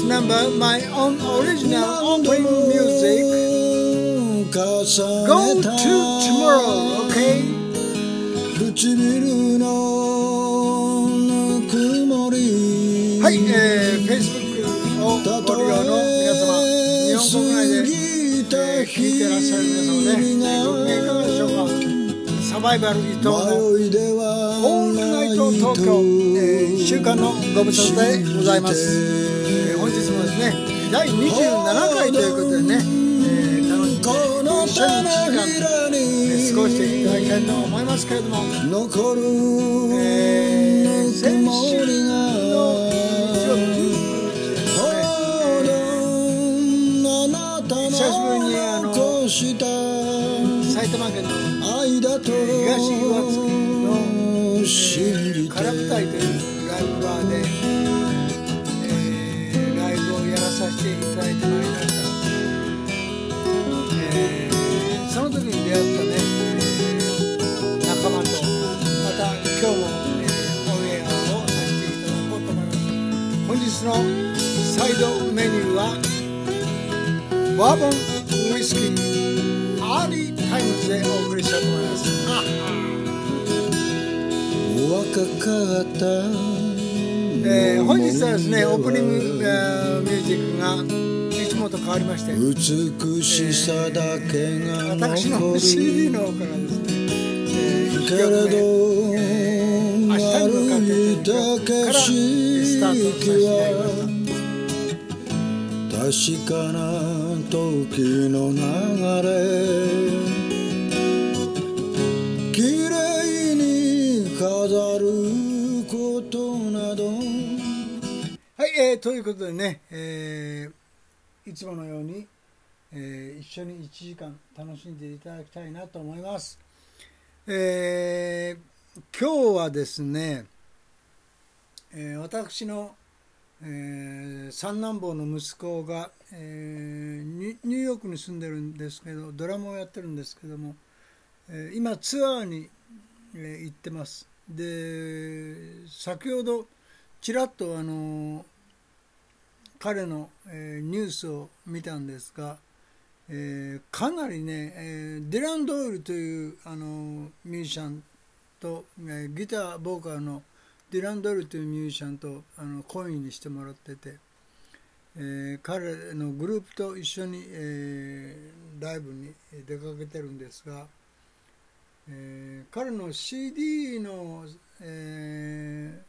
First number, my own original opening music. 重 Go to tomorrow, okay? はい、えー、Facebook をご利用の皆様、日本国内で、えー、聞いてらっしゃる皆様ね、ご機嫌いかがでしょうか？サバイバル伊藤のオールナイト東京、えー、1週間のご無沙汰でございます、27回ということでね、えー、楽しこんでの一緒に1時間、過ごしていただきたいと思いますけれども残る。えーのサイドメニューはバーボンウイスキーアーリータイムズでお送りしたいと思います若かったえー本日はですねオープニング、えーミュージックがいつもと変わりまして。美しさだけが私の CD の方からですね、えー、けれど明日に向た曲からスタートさせていただきは確かな時の流れ綺麗に飾ることなどはい、えーということでね、えーいつものように、えー一緒に1時間楽しんでいただきたいなと思います。えー今日はですね、えー私の、えー三男坊の息子が、えーニューヨークに住んでるんですけどドラムをやってるんですけども、えー今ツアーに、えー行ってます。で先ほどちらっとあの彼の、えーニュースを見たんですが、えーかなりね、えーディラン・ドイルというあのミュージシャンと、えーギターボーカルのディラン・ドルというミュージシャンとあのコインにしてもらってて、えー彼のグループと一緒に、えーライブに出かけてるんですが、えー彼の CD の、え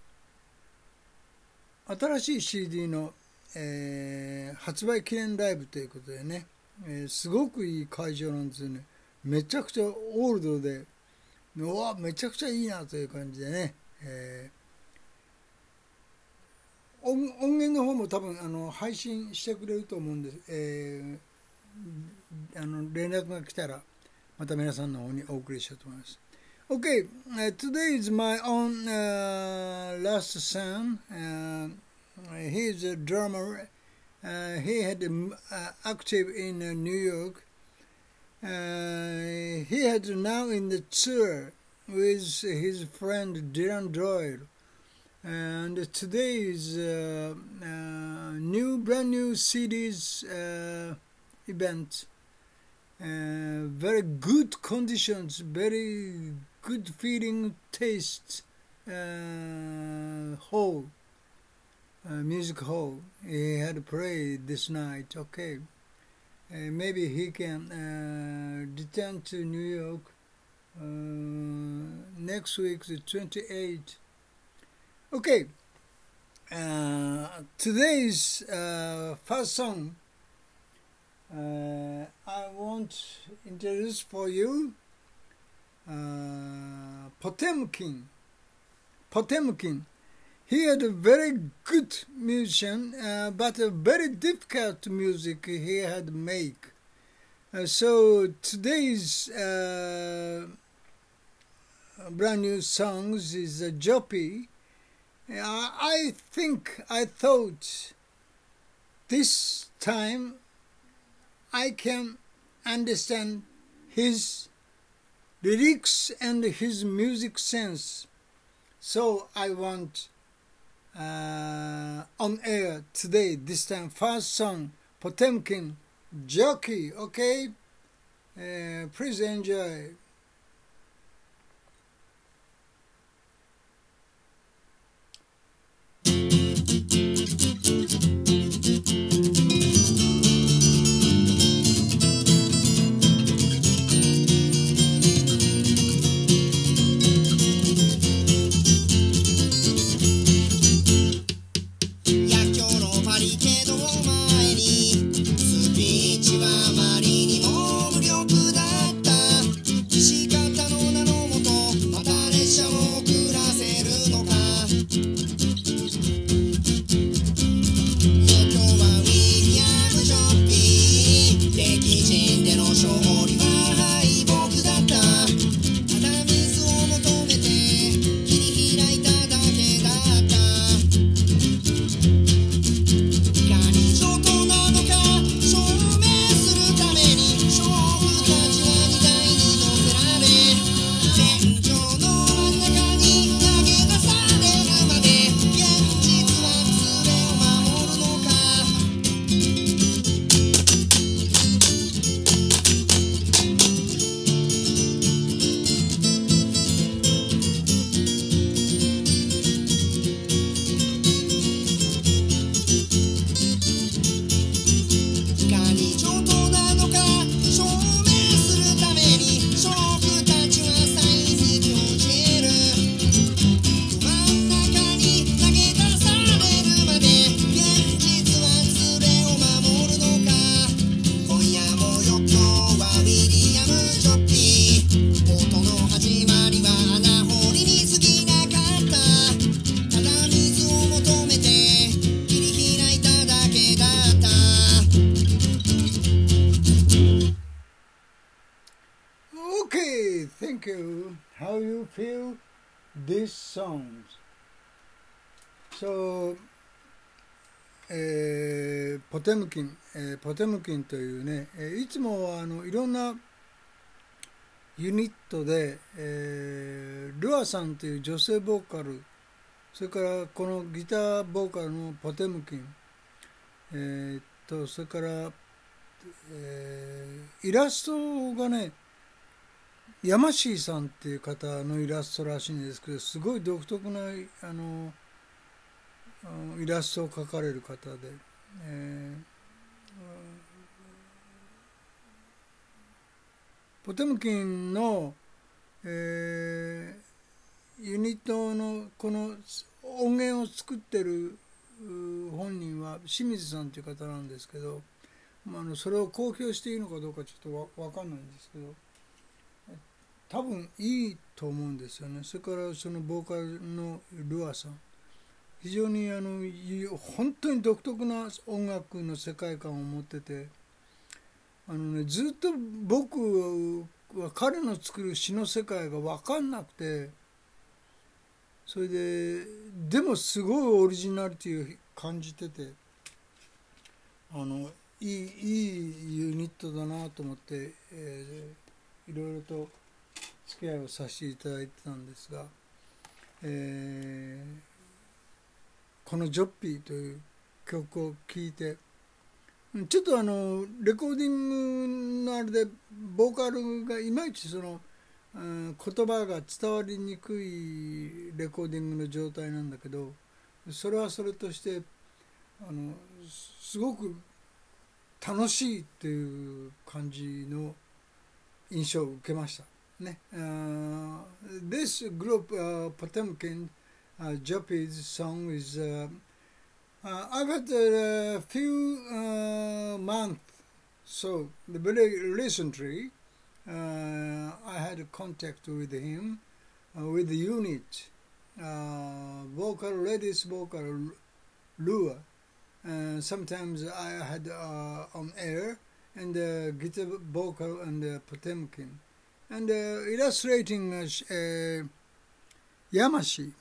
ー新しい CD の、えー発売記念ライブということでね、えーすごくいい会場なんですよね。めちゃくちゃオールドでうわめちゃくちゃいいなという感じでね、えー音音源の方も多分あの配信してくれると思うんです、えーあの連絡が来たらまた皆さんの方にお送りしようと思います。Okay, uh, today is my own uh, last son. Uh, he is a drummer. Uh, he had um, uh, active in uh, New York. Uh, he had now in the tour with his friend Dylan Doyle. And today is uh, uh, new, brand new CDs uh, event. Uh, very good conditions, very good feeling, taste uh, hall, uh, music hall. He had played this night. Okay, maybe he can return to New York next week, the 28th. Okay, uh, today's uh, first song uh, I want to introduce for you uh, Potemkin. Potemkin. He had a very good musician, uh, but a very difficult music he had make. Uh, so today's brand new songs is a Joppy. Uh, I think I thought this time I can understand his lyrics and his music sense. So I want uh, on air today, this time, first song, Potemkin, Jockey, okay? Uh, please enjoy. This songs。so。ええポテムキン、えー、ポテムキンというね、えいつもあのいろんなユニットで、えー、ルアさんという女性ボーカルそれからこのギターボーカルのポテムキン、えー、とそれから、えー、イラストがねヤマシーさんっていう方のイラストらしいんですけどすごい独特なあのイラストを描かれる方で。えー、ポテムキンの、えー、ユニットのこの音源を作ってる本人は清水さんという方なんですけど、まあ、あのそれを公表していいのかどうかちょっとわ分かんないんですけど多分いいと思うんですよね。それからそのボーカルのルアさん。非常にあの本当に独特な音楽の世界観を持ってて。あの、ね、ずっと僕は彼の作る詩の世界が分かんなくて。それででもすごいオリジナリティを感じてて。あのいいいいユニットだなと思って、えー、いろいろと付き合いをさせていただいてたんですが、えーこの「ジョッピー」という曲を聴いてちょっとあのレコーディングのあれでボーカルがいまいちその、うん、言葉が伝わりにくいレコーディングの状態なんだけどそれはそれとしてあのすごく楽しいっていう感じの印象を受けました。ね。Uh, this group, uh, Potemkin, uh, song is uh, uh, a few uh, months So the very recently, uh, I had a contact with him uh, with the unit, uh, vocal ladies vocal lure. Uh, sometimes I had uh, on air and uh, guitar vocal and uh, Potemkin, and uh, illustrating uh, uh, Yamashi.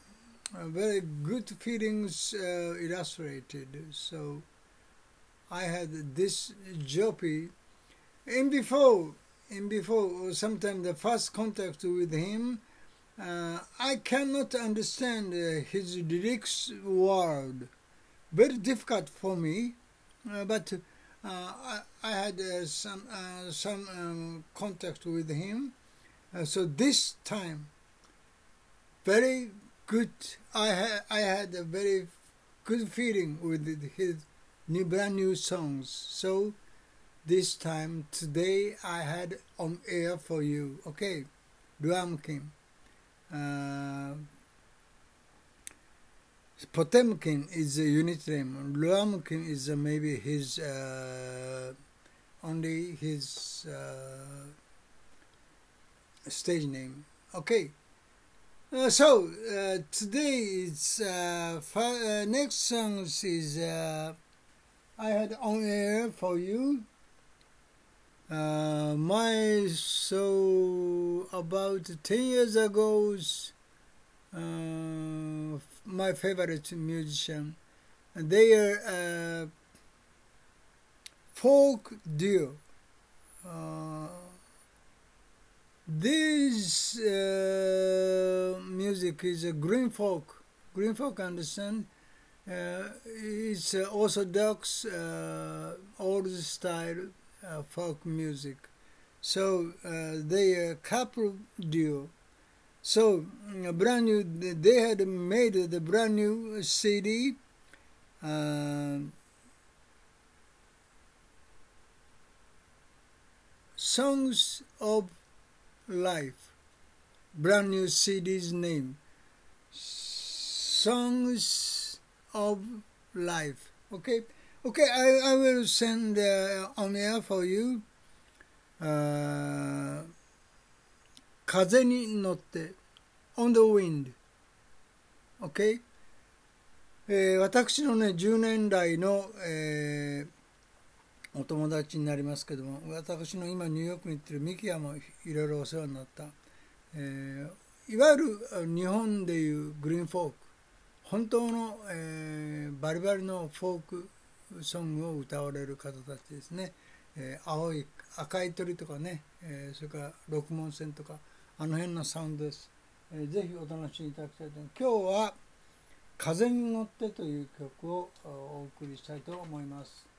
Very good feelings illustrated. So I had this jockey, and before, and before, sometimes the first contact with him, uh, I cannot understand uh, his lyrics word. Very difficult for me, uh, but I, I had some some um, contact with him. So this time, very good. I had I had a very good feeling with his new brand new songs. So this time today I had on air for you. Okay, Luam Kim. Uh, Potemkin is a unit name. Luamkin is maybe his uh, only his uh, stage name. Okay. Uh, so uh, today it's uh, uh, next songs is uh, I had on air for you. Uh, my so about ten years ago's my favorite musician. They are uh, folk duo. This uh, music is a green folk. Green folk, understand? Uh, it's uh, orthodox, uh, old style uh, folk music. So uh, they are couple duo. So brand new, they had made the brand new CD. Songs of Life, brand new CD's name. Songs of Life. Okay, okay. I, I will send uh, on air for you. Uh, 風に乗って on the wind OK、えー私のね10年来の、えーお友達になりますけども私の今ニューヨークに行ってるミキヤもいろいろお世話になった、えーいわゆる日本でいうグリーンフォーク。本当の、えーバリバリのフォークソングを歌われる方たちですね、えー青い赤い鳥とかね、えそれから六門線とか。あの辺のサウンドです、えーぜひお楽しみいただきたいと思います。今日は「風に乗って」という曲をお送りしたいと思います。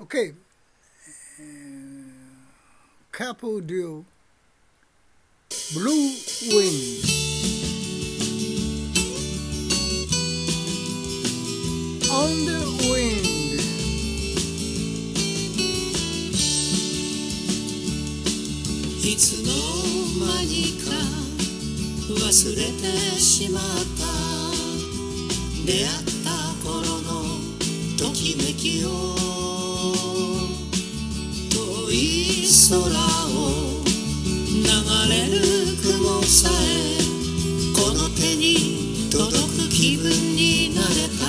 OK、えー、Couple Duo Blue Wind On the wind いつの間にか忘れてしまった出会った頃のときめきを 遠い空を流れる雲さえこの手に届く気分になれた。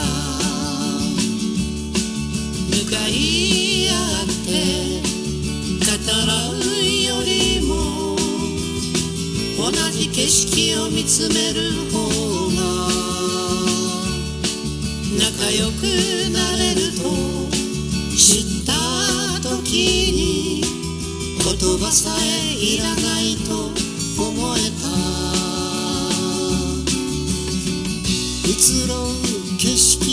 向かい合って語らうよりも同じ景色を見つめる方が仲良くなれ言葉さえいらないと思えた。移ろう景色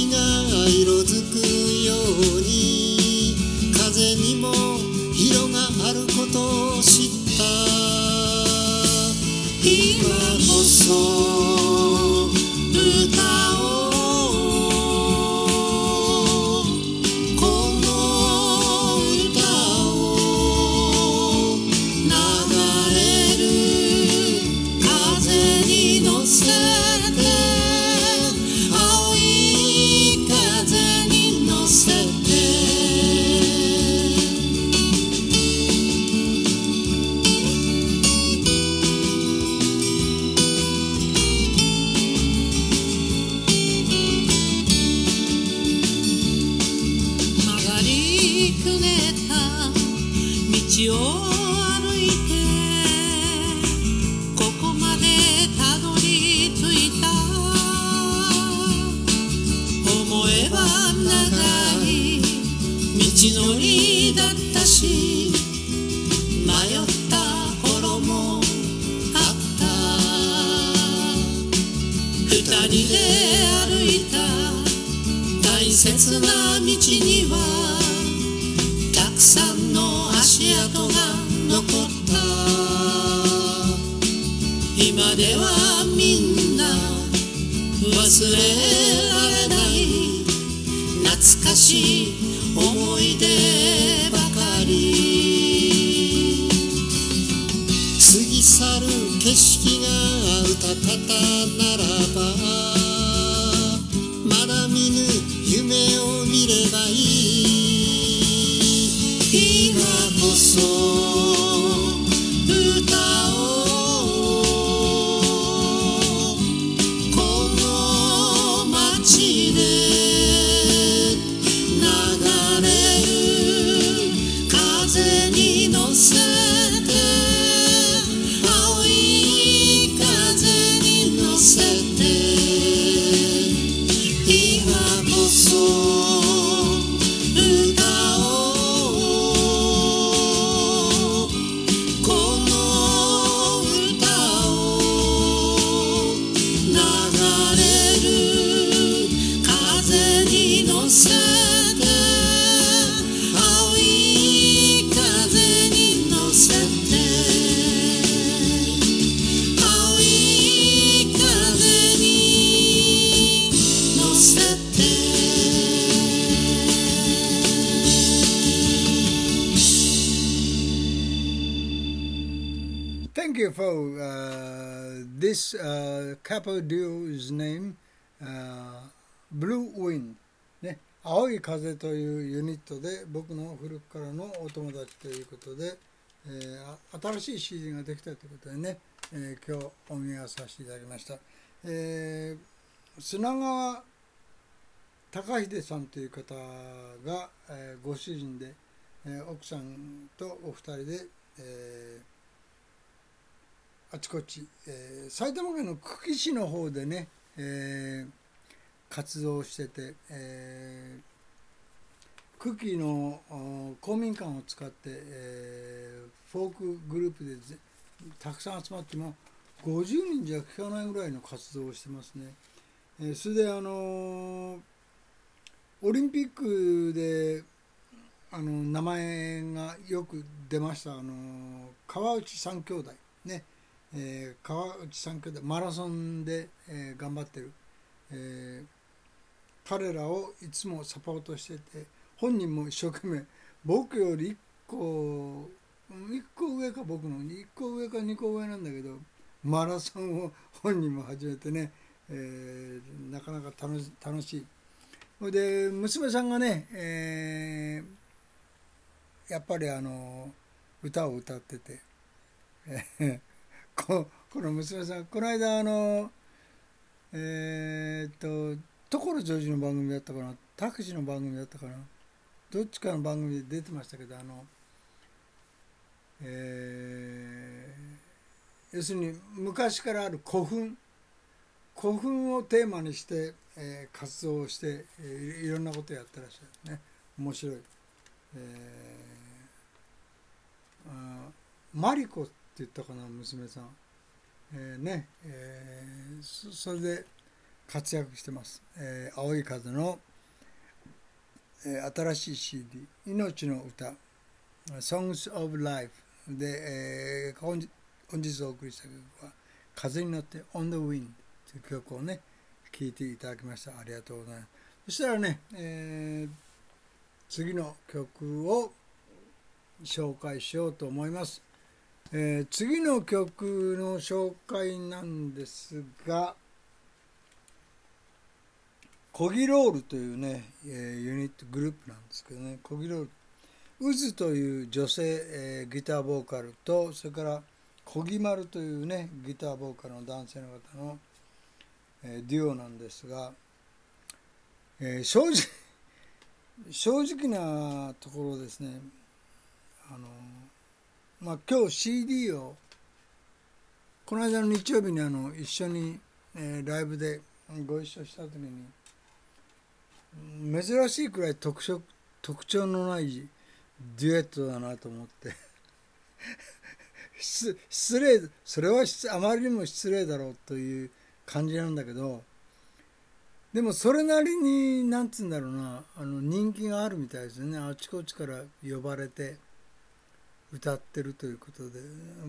今 uh, couple duo's name, uh, Blue Wind、ね。青い風というユニットで僕の古くからのお友達ということで、えー新しい CD ができたということでね、えー今日お見合わさせていただきました。えー砂川高秀さんという方が、えーご主人で、えー奥さんとお二人で、えーあちこち、えー埼玉県の久喜市の方でね、えー活動してて、えー久喜の公民館を使って、えーフォークグループでたくさん集まって今50人じゃ聞かないぐらいの活動をしてますね。えーそれであのーオリンピックであの名前がよく出ましたあの川内三兄弟ね、えー川内三兄弟マラソンで、えー頑張ってる、えー彼らをいつもサポートしてて本人も一生懸命僕より1個1個上か僕の1個上か2個上なんだけどマラソンを本人も始めてね、えーなかなか楽し楽しい。それで娘さんがね、えーやっぱりあの歌を歌ってて、こ この娘さんこの間あのえーっと所ジョージの番組だったかな？拓司の番組だったかな？どっちかの番組で出てましたけどあのえー要するに昔からある古墳？古墳をテーマにして、えー活動をして、えーいろんなことやってらっしゃるね。面白い、えーあマリコ言ったかな娘さん、えーね、えーそれで活躍してます、えー青い風の、えー新しい CD「命の歌」「Songs of Life で」えー本日本日お送りした曲は「風に乗って On the Wind」という曲をね聴いていただきました。ありがとうございます。そしたらね、えー次の曲を紹介しようと思います、えー次の曲の紹介なんですがコギロールというね、えーユニットグループなんですけどねコギロール。ウズという女性、えーギターボーカルとそれから小木丸というねギターボーカルの男性の方の、えデュオなんですが、え正直正直なところですね。あのまあ今日 CD をこの間の日曜日にあの一緒に、えーライブでご一緒した時に珍しいくらい特色特徴のないデュエットだなと思って。失礼それはあまりにも失礼だろうという感じなんだけどでもそれなりになんつうんだろうなあの人気があるみたいですよね。あちこちから呼ばれて。歌ってるということで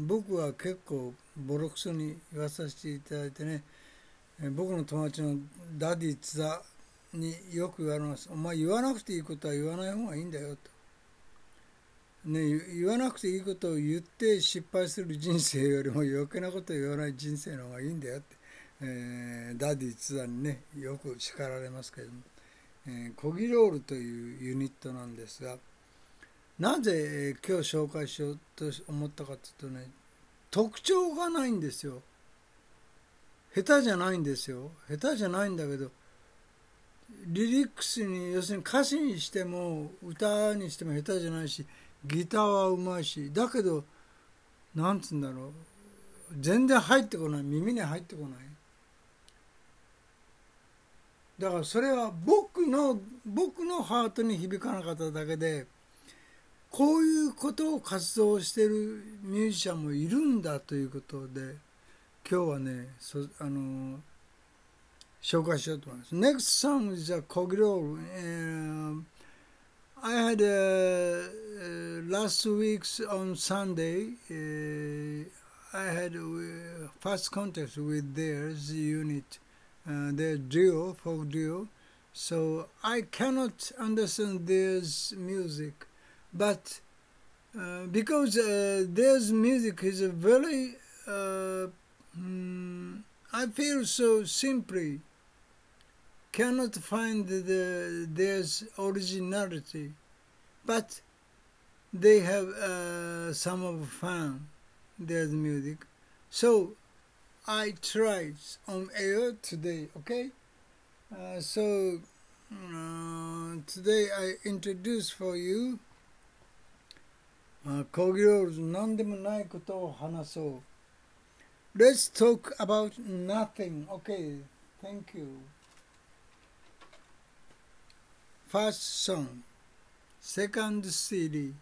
僕は結構ボロクソに言わさせていただいてね僕の友達のダディ津田によく言われます「お前言わなくていいことは言わない方がいいんだよ」と。ね、言わなくていいことを言って失敗する人生よりも余計なことを言わない人生の方がいいんだよってえー、ダディ津田にねよく叱られますけども、えー、コギロールというユニットなんですがなぜ、今日紹介しようと思ったかというとね特徴がないんですよ。下手じゃないんですよ。下手じゃないんだけどリリックスに要するに歌詞にしても歌にしても下手じゃないしギターはうまいしだけどなんつうんだろう。全然入ってこない。耳に入ってこない。だからそれは僕の僕のハートに響かなかっただけでこういうことを活動してるミュージシャンもいるんだということで今日はねそあの紹介しようと思います。Next song is a Kogiro. Uh, I had uh, uh, last week's on Sunday. Uh, I had uh, first contact with theirs unit. uh, their duo, folk duo. So I cannot understand their music, but uh, because uh, their music is very, uh, mm, I feel so simply cannot find the, their originality, but they have uh, some of fun their music. So I tried on air today, okay? Uh, so uh, today I introduce for you コギローズ何でもないことを話そう。Let's talk about nothing. Okay, thank you. First song, second CD.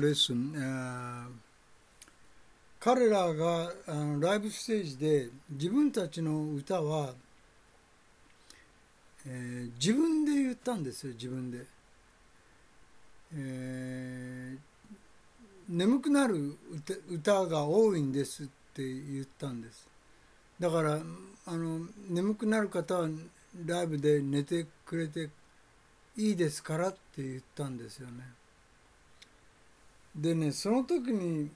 Listen. あー彼らがあのライブステージで自分たちの歌は、えー自分で言ったんですよ自分で、えー眠くなる歌歌が多いんですって言ったんですだからあの眠くなる方はライブで寝てくれていいですからって言ったんですよねでねその時に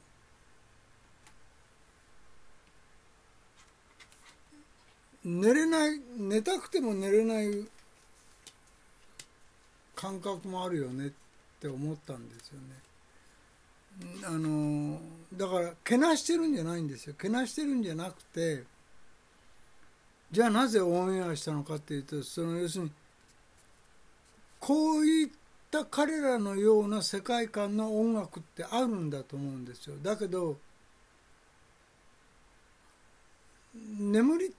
寝れない寝たくても寝れない感覚もあるよねって思ったんですよね。あのだからけなしてるんじゃないんですよ。けなしてるんじゃなくてじゃあなぜオンエアしたのかっていうとその要するにこういった彼らのような世界観の音楽ってあるんだと思うんですよ。だけど眠り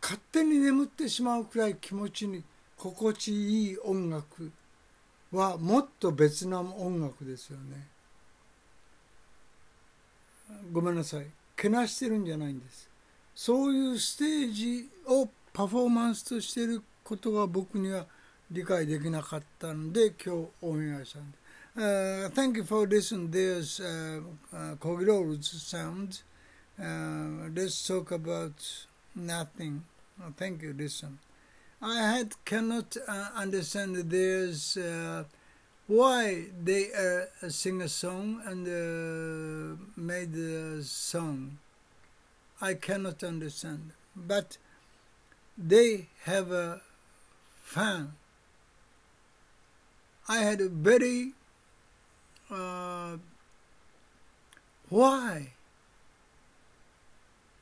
勝手に眠ってしまうくらい気持ちに心地いい音楽はもっと別な音楽ですよね。ごめんなさい。けなしてるんじゃないんです。そういうステージをパフォーマンスとしてることが僕には理解できなかったので今日オンエアしたんで、uh, Thank you for listening there's uh, uh, Kogiro's sound uh, let's talk about nothing Oh, thank you listen I had cannot uh, understand there's uh, why they uh, sing a song and uh, made a song. I cannot understand, but they have a fan. I had a very uh, why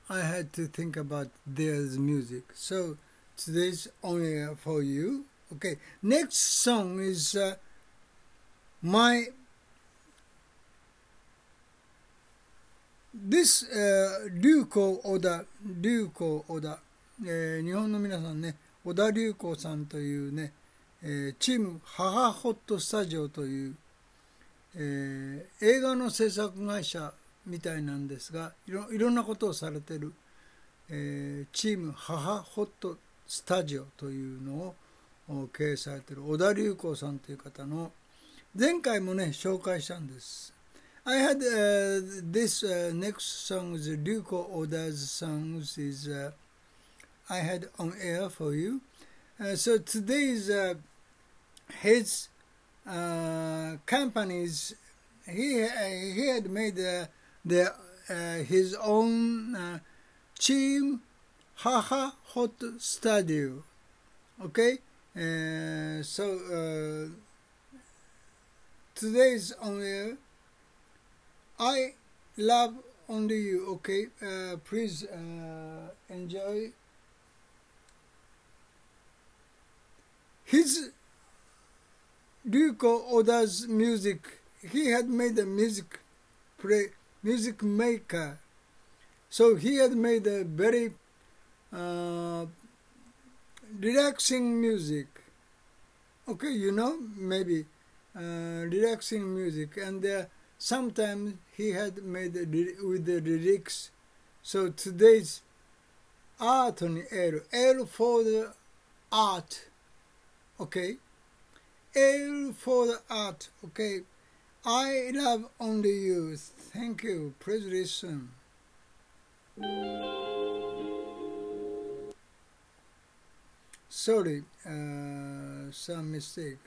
I had to think about their music. So today's only for you. Okay, next song is uh, my this uh, 流行小田流行小田、えー日本の皆さんね小田流行さんというね、 えーチーム母ホットスタジオという、えー映画の制作会社みたいなんですがいろいろんなことをされてる、えーチーム母ホットスタジオというのを経営されてる小田隆光さんという方の前回もね紹介したんです。I had、uh, this、uh, next song is Ryuko Oda's songs is、uh, I had on air for you. Uh, so today's uh, his uh, companies he he had made uh, the uh, his own uh, team Haha Hot Studio. Okay, uh, so uh, today's only. I love only you. Okay, uh, please uh, enjoy. His Ryuko Oda's music. He had made a music play, music maker. So he had made a very uh, relaxing music. Okay, you know, maybe uh, relaxing music, and uh, sometimes he had made with the lyrics. So today's art on L, L for the art. Okay, L for the art. Okay, I love only you. Thank you. Please listen. Sorry, uh, some mistake.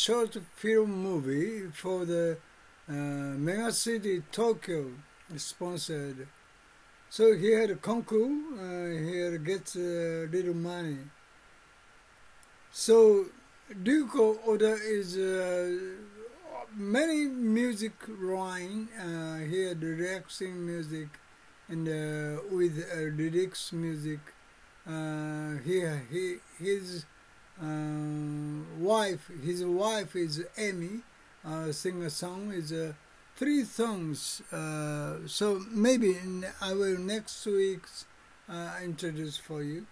Short film movie for the uh, mega city Tokyo sponsored. So he had a concours uh, he had get a little money. So Ryuko Oda is uh, many music line uh, he had relaxing music and uh, with uh, lyrics music. Uh, he, he his uh, wife his wife is Amy uh, sing a song is uh, three songs uh, so maybe in, I will next week uh, introduce for you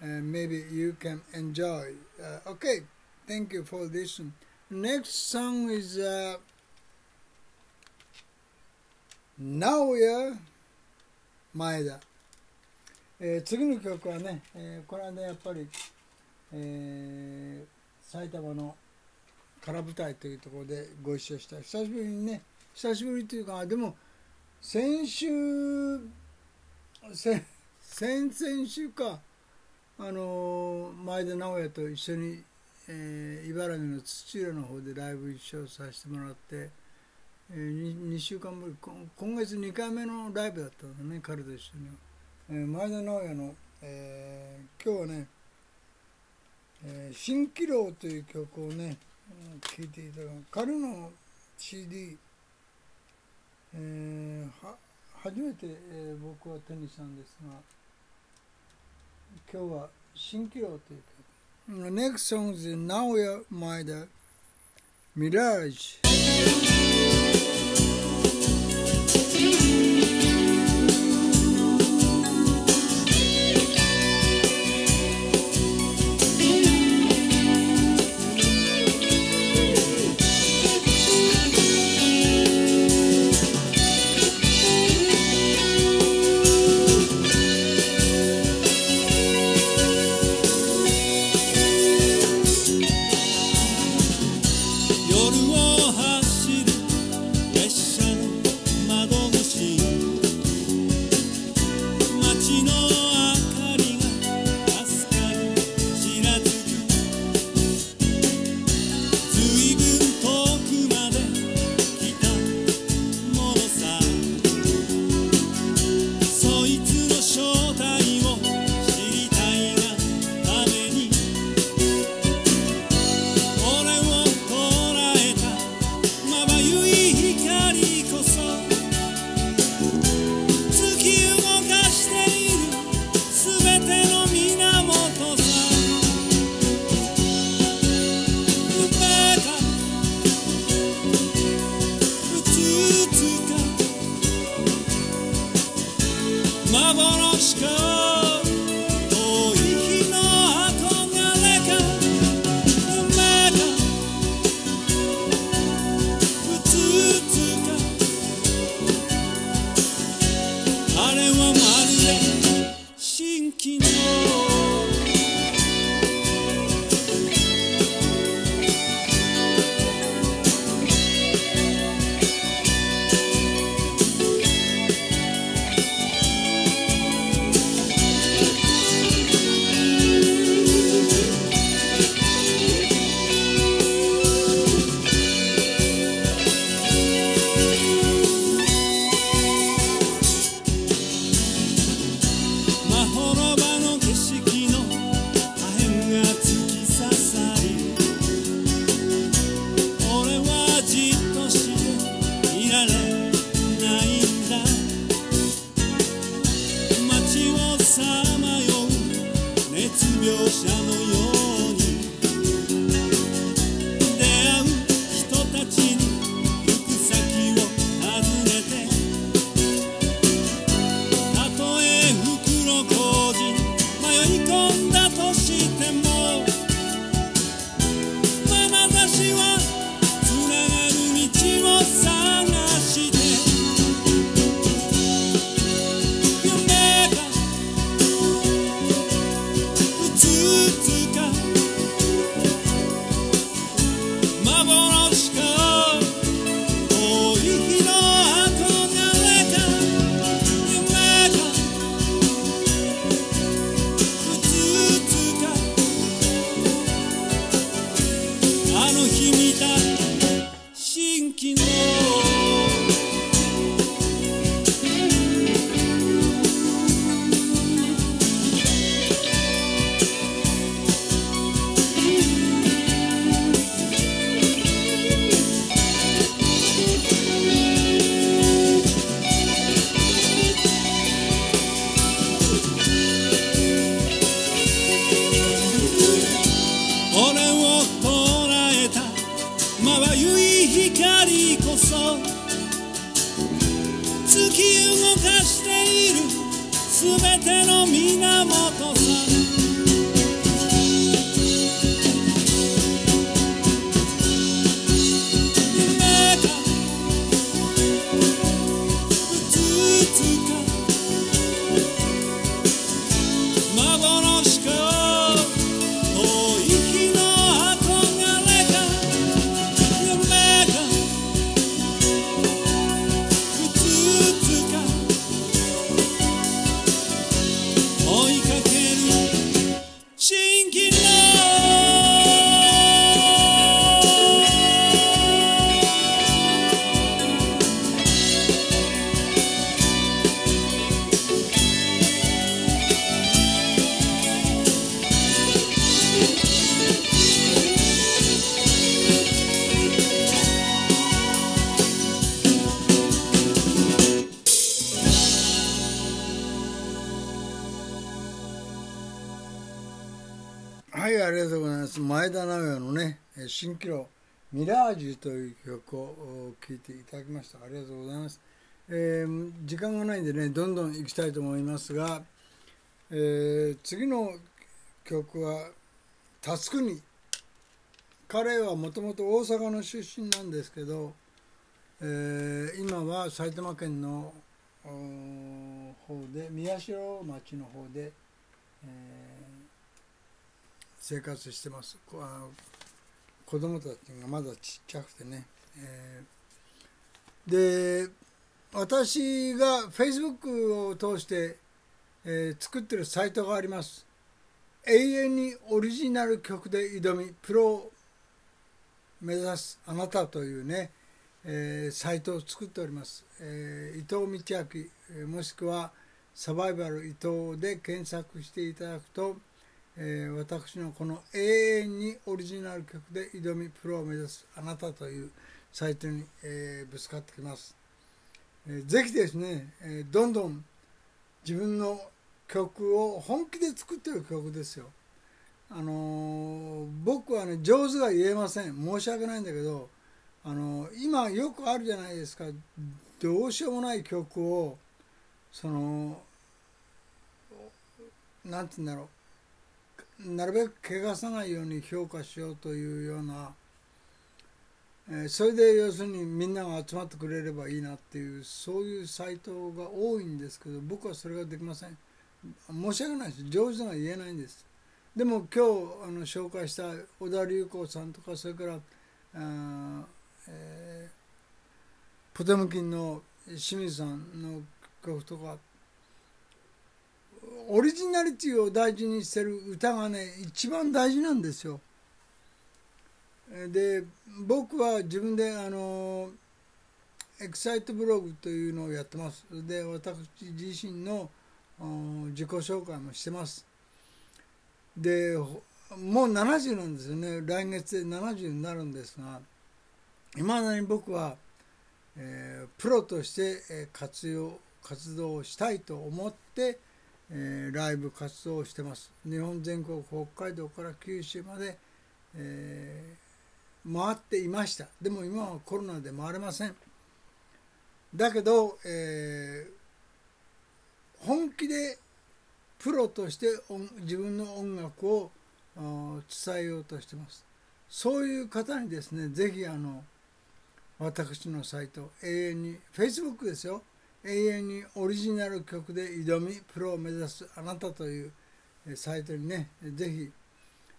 and maybe you can enjoy uh, okay thank you for listening next song is uh, Naoya 前田、えー次の曲はね、えーこの間やっぱり、 えー埼玉の空舞台というところでご一緒した。久しぶりにね久しぶりというかでも先週先先々週かあの前田直哉と一緒に、えー茨城の土浦の方でライブ一緒させてもらって、え 2, 週間ぶり今月2回目のライブだったのね彼と一緒に、えー前田直哉の、えー今日はね「えー蜃気楼」という曲をね聴いていただく。彼の CD、えーは初めて、えー僕は手にしたんですが今日は「蜃気楼」という曲。Next song is Naoya Maeda Mirage つか新キロミラージュという曲を聴いていただきました。ありがとうございます。えー時間がないんでね、どんどん行きたいと思いますが、えー次の曲は、タスクニ。彼はもともと大阪の出身なんですけど、えー今は埼玉県の方で、宮代町の方で、えー生活してますあ子供たちがまだちっちゃくてね、えーで私が Facebook を通して、えー作ってるサイトがあります。永遠にオリジナル曲で挑みプロを目指すあなたというね、えーサイトを作っております、えー伊藤道明もしくはサバイバル伊藤で検索していただくとえー私のこの「永遠にオリジナル曲で挑みプロを目指すあなた」というサイトに、えーぶつかってきます、えーぜひですね、えーどんどん自分の曲を本気で作ってる曲ですよ。あの僕はね上手が言えません。申し訳ないんだけどあの今よくあるじゃないですか。どうしようもない曲をそのなんて言うんだろう。なるべく汚さないように評価しようというような、えーそれで要するにみんなが集まってくれればいいなっていうそういうサイトが多いんですけど僕はそれができません。申し訳ないです。上手が言えないんです。でも今日あの紹介した小田隆子さんとかそれからあ、えーポテムキンの清水さんの曲とかオリジナリティを大事にしてる歌がね一番大事なんですよ。で僕は自分であのエクサイトブログというのをやってます。で私自身の自己紹介もしてます。でもう70なんですよね来月で70になるんですがいまだに僕は、えープロとして活用活動をしたいと思って、えーライブ活動をしてます。日本全国北海道から九州まで、えー回っていました。でも今はコロナで回れません。だけど、えー本気でプロとして自分の音楽を伝えようとしてます。そういう方にですねぜひあの私のサイト永遠に Facebook ですよ。永遠にオリジナル曲で挑みプロを目指すあなたというサイトにねぜひ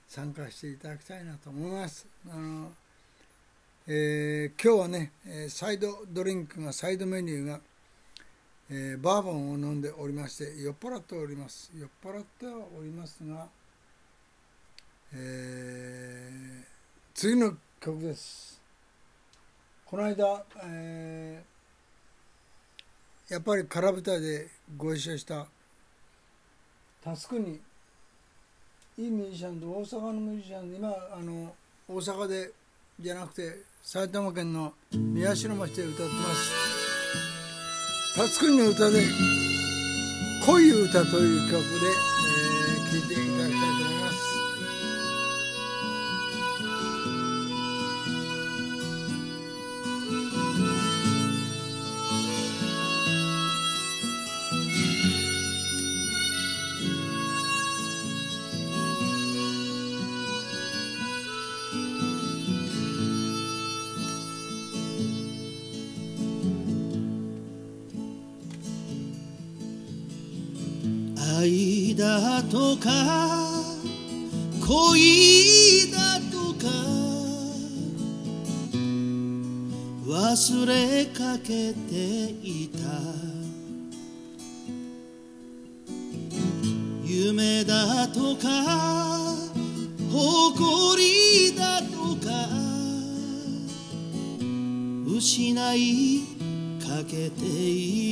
参加していただきたいなと思います。あの、えー今日はねサイドドリンクがサイドメニューが、えーバーボンを飲んでおりまして酔っ払っております。酔っ払ってはおりますが、えー次の曲です。この間、えーやっぱり空舞台でご一緒した。タスクにいいミュージシャンと大阪のミュージシャン今あの大阪でじゃなくて埼玉県の宮代町で歌ってます。タスクにの歌で「恋歌」という曲で、とか恋だとか忘れかけていた。夢だとか誇りだとか失いかけていた。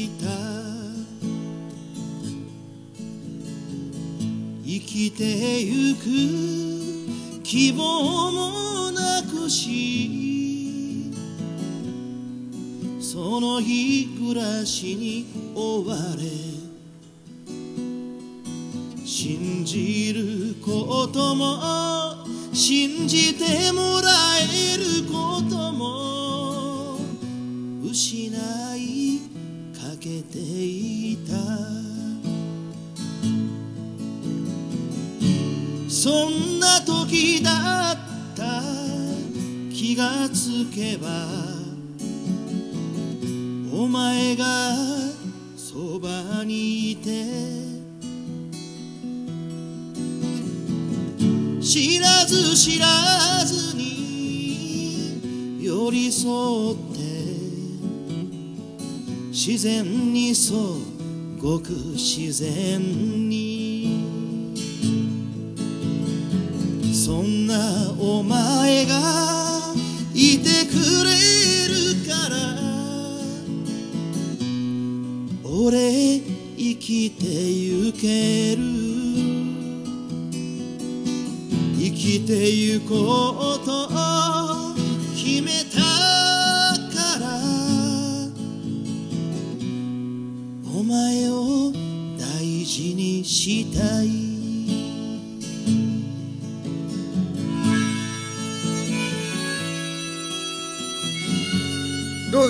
てゆく希望もなくしその日暮らしに追われ。信じることも信じてもらえることも失いかけていた。そんな時だった気がつけばお前がそばにいて知らず知らずに寄り添って自然にそうごく自然にそんなお前がいてくれるから。俺生きてゆける。生きてゆこうと決めたから。お前を大事にしたい。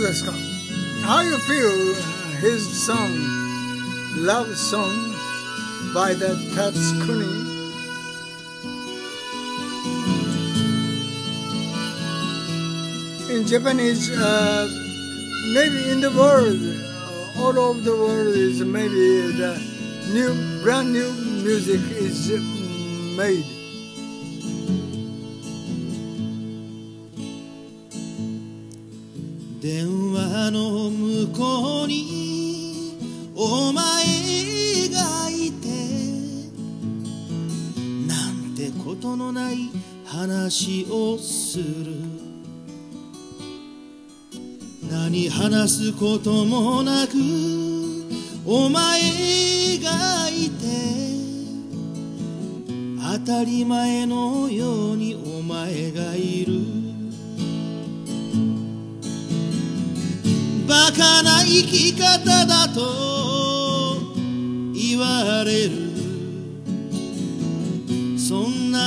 How you feel his song, love song by the Tatsukuni? In Japanese, uh, maybe in the world, all over the world is maybe the new, brand new music is made. の向こうにお前がいてなんてことのない話をする。何話すこともなくお前がいて当たり前のようにお前がいる。バカな生き方だと言われる。そんな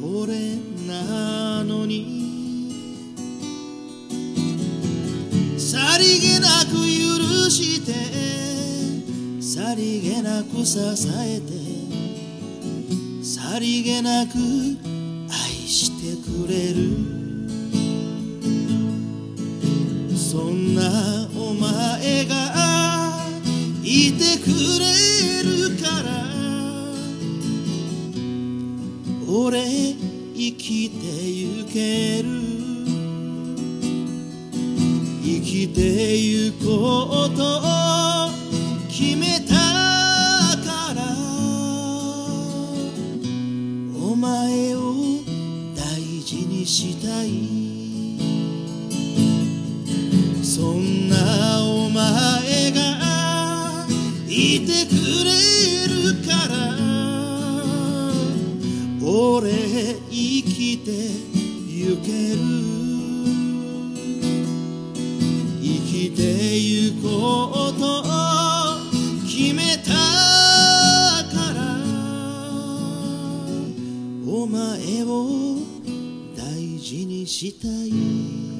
俺なのに。さりげなく許してさりげなく支えてさりげなく愛してくれる。そんなお前がいてくれるから俺生きてゆける。生きてゆこうと決めたからお前を大事にしたい。そんなお前がいてくれるから俺生きてゆける生きてゆこうと決めたからお前を大事にしたい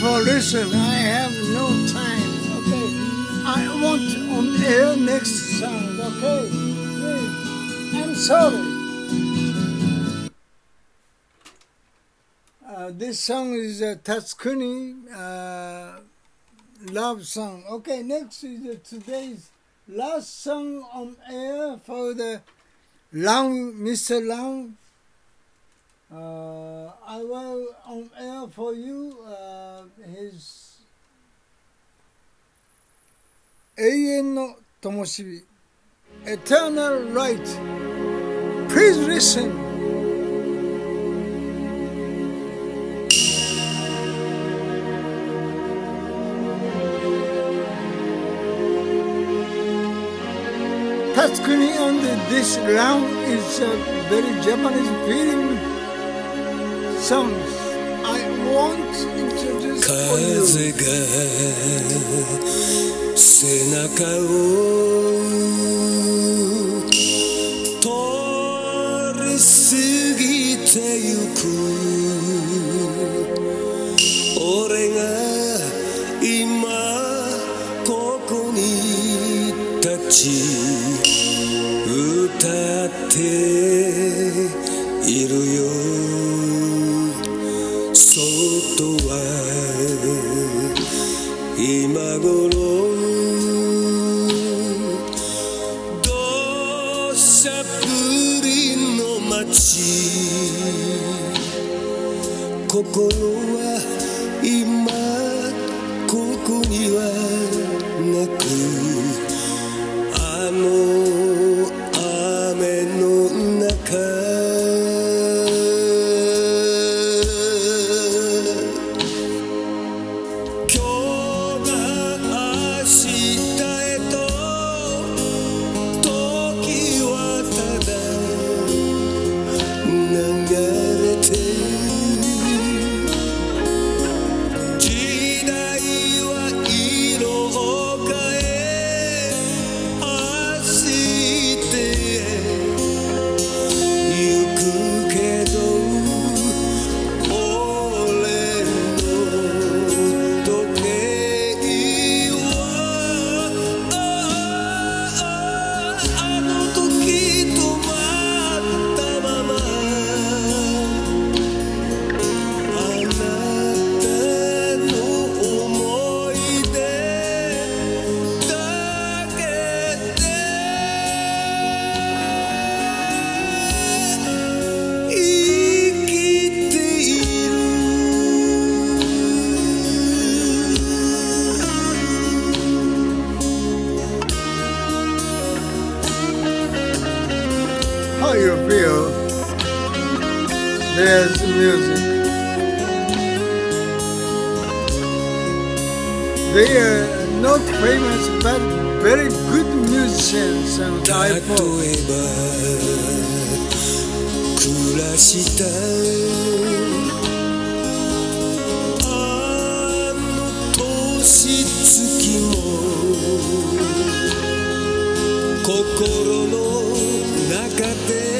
for listening. I have no time. Okay. I want on air next song. Okay. I'm sorry. Uh, this song is a Tatsukuni uh, love song. Okay, next is uh, today's last song on air for the Long Mr. Lang. Uh, I will on air for you uh, his 永遠の灯火 Eternal Light. Please listen. タツクニ on the, this round is a very Japanese feeling songs. I want to introduce for you. 風が背中を通り過ぎてゆく俺が今ここに立ち歌っているよ外は今頃土砂降りの街心は not famous but very good musicians and I thought ば暮らしたあの年月も心の中で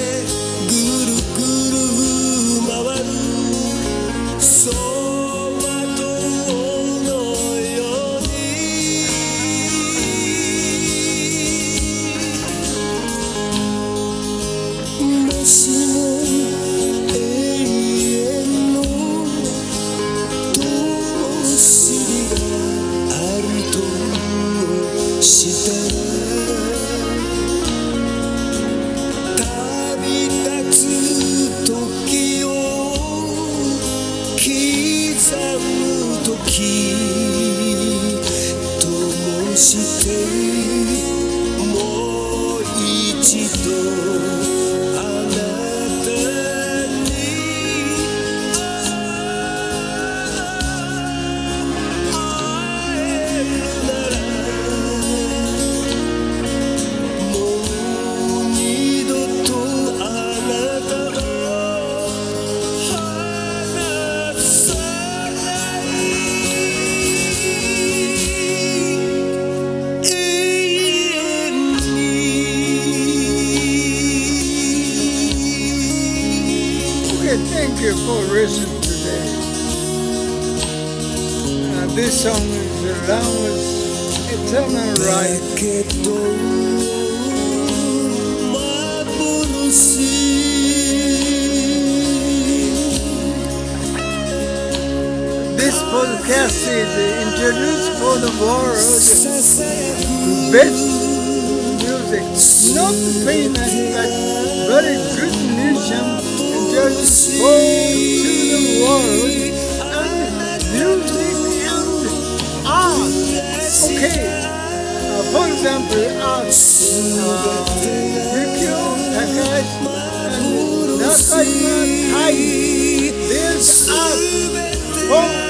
is introduced for the world best music, not famous but very good musician introduced for to the world and music and art. Okay, uh, for example, art. Uh, Yukio Takahashi and Nakajima Tai. There's art for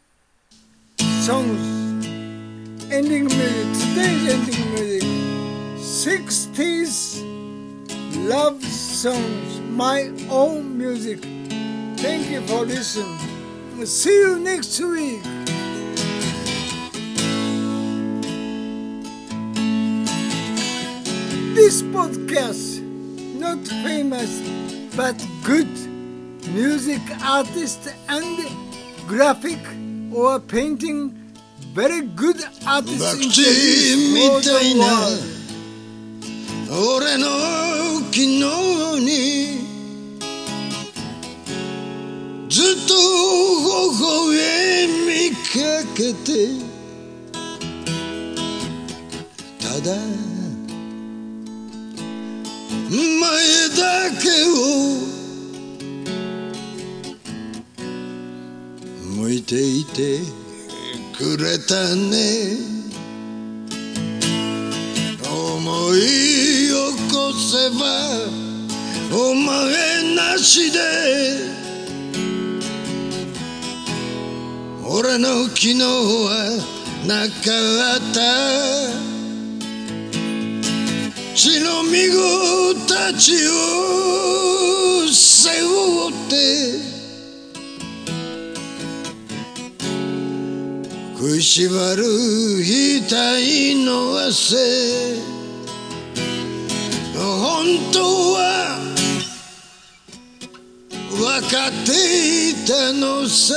songs. Ending music. Today's ending music. 60s love songs. My own music. Thank you for listening. See you next week. This podcast, not famous but good music artist and graphic or painting very good artist バク in the み world たいな俺の昨日にずっと微笑みかけてただ前だけをていてくれたね。思い起こせばお前なしで俺の昨日はなかった。血のみ子たちを背負って食いしばる額の汗本当は分かっていたのさ。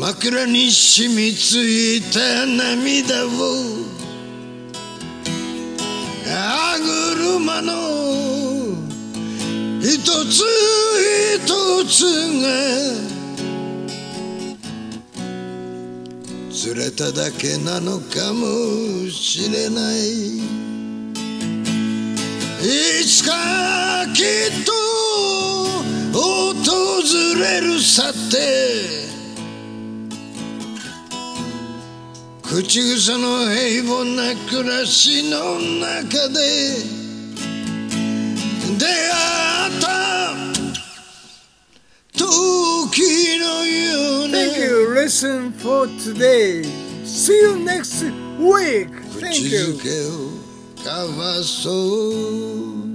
枕に染みついた涙を。歯車の一つ一つがずれただけなのかもしれない。いつかきっと訪れるさて。口癖の平凡な暮らしの中で出会った。Thank you. Listen for today. See you next week. Thank 口 you. づけを交わそう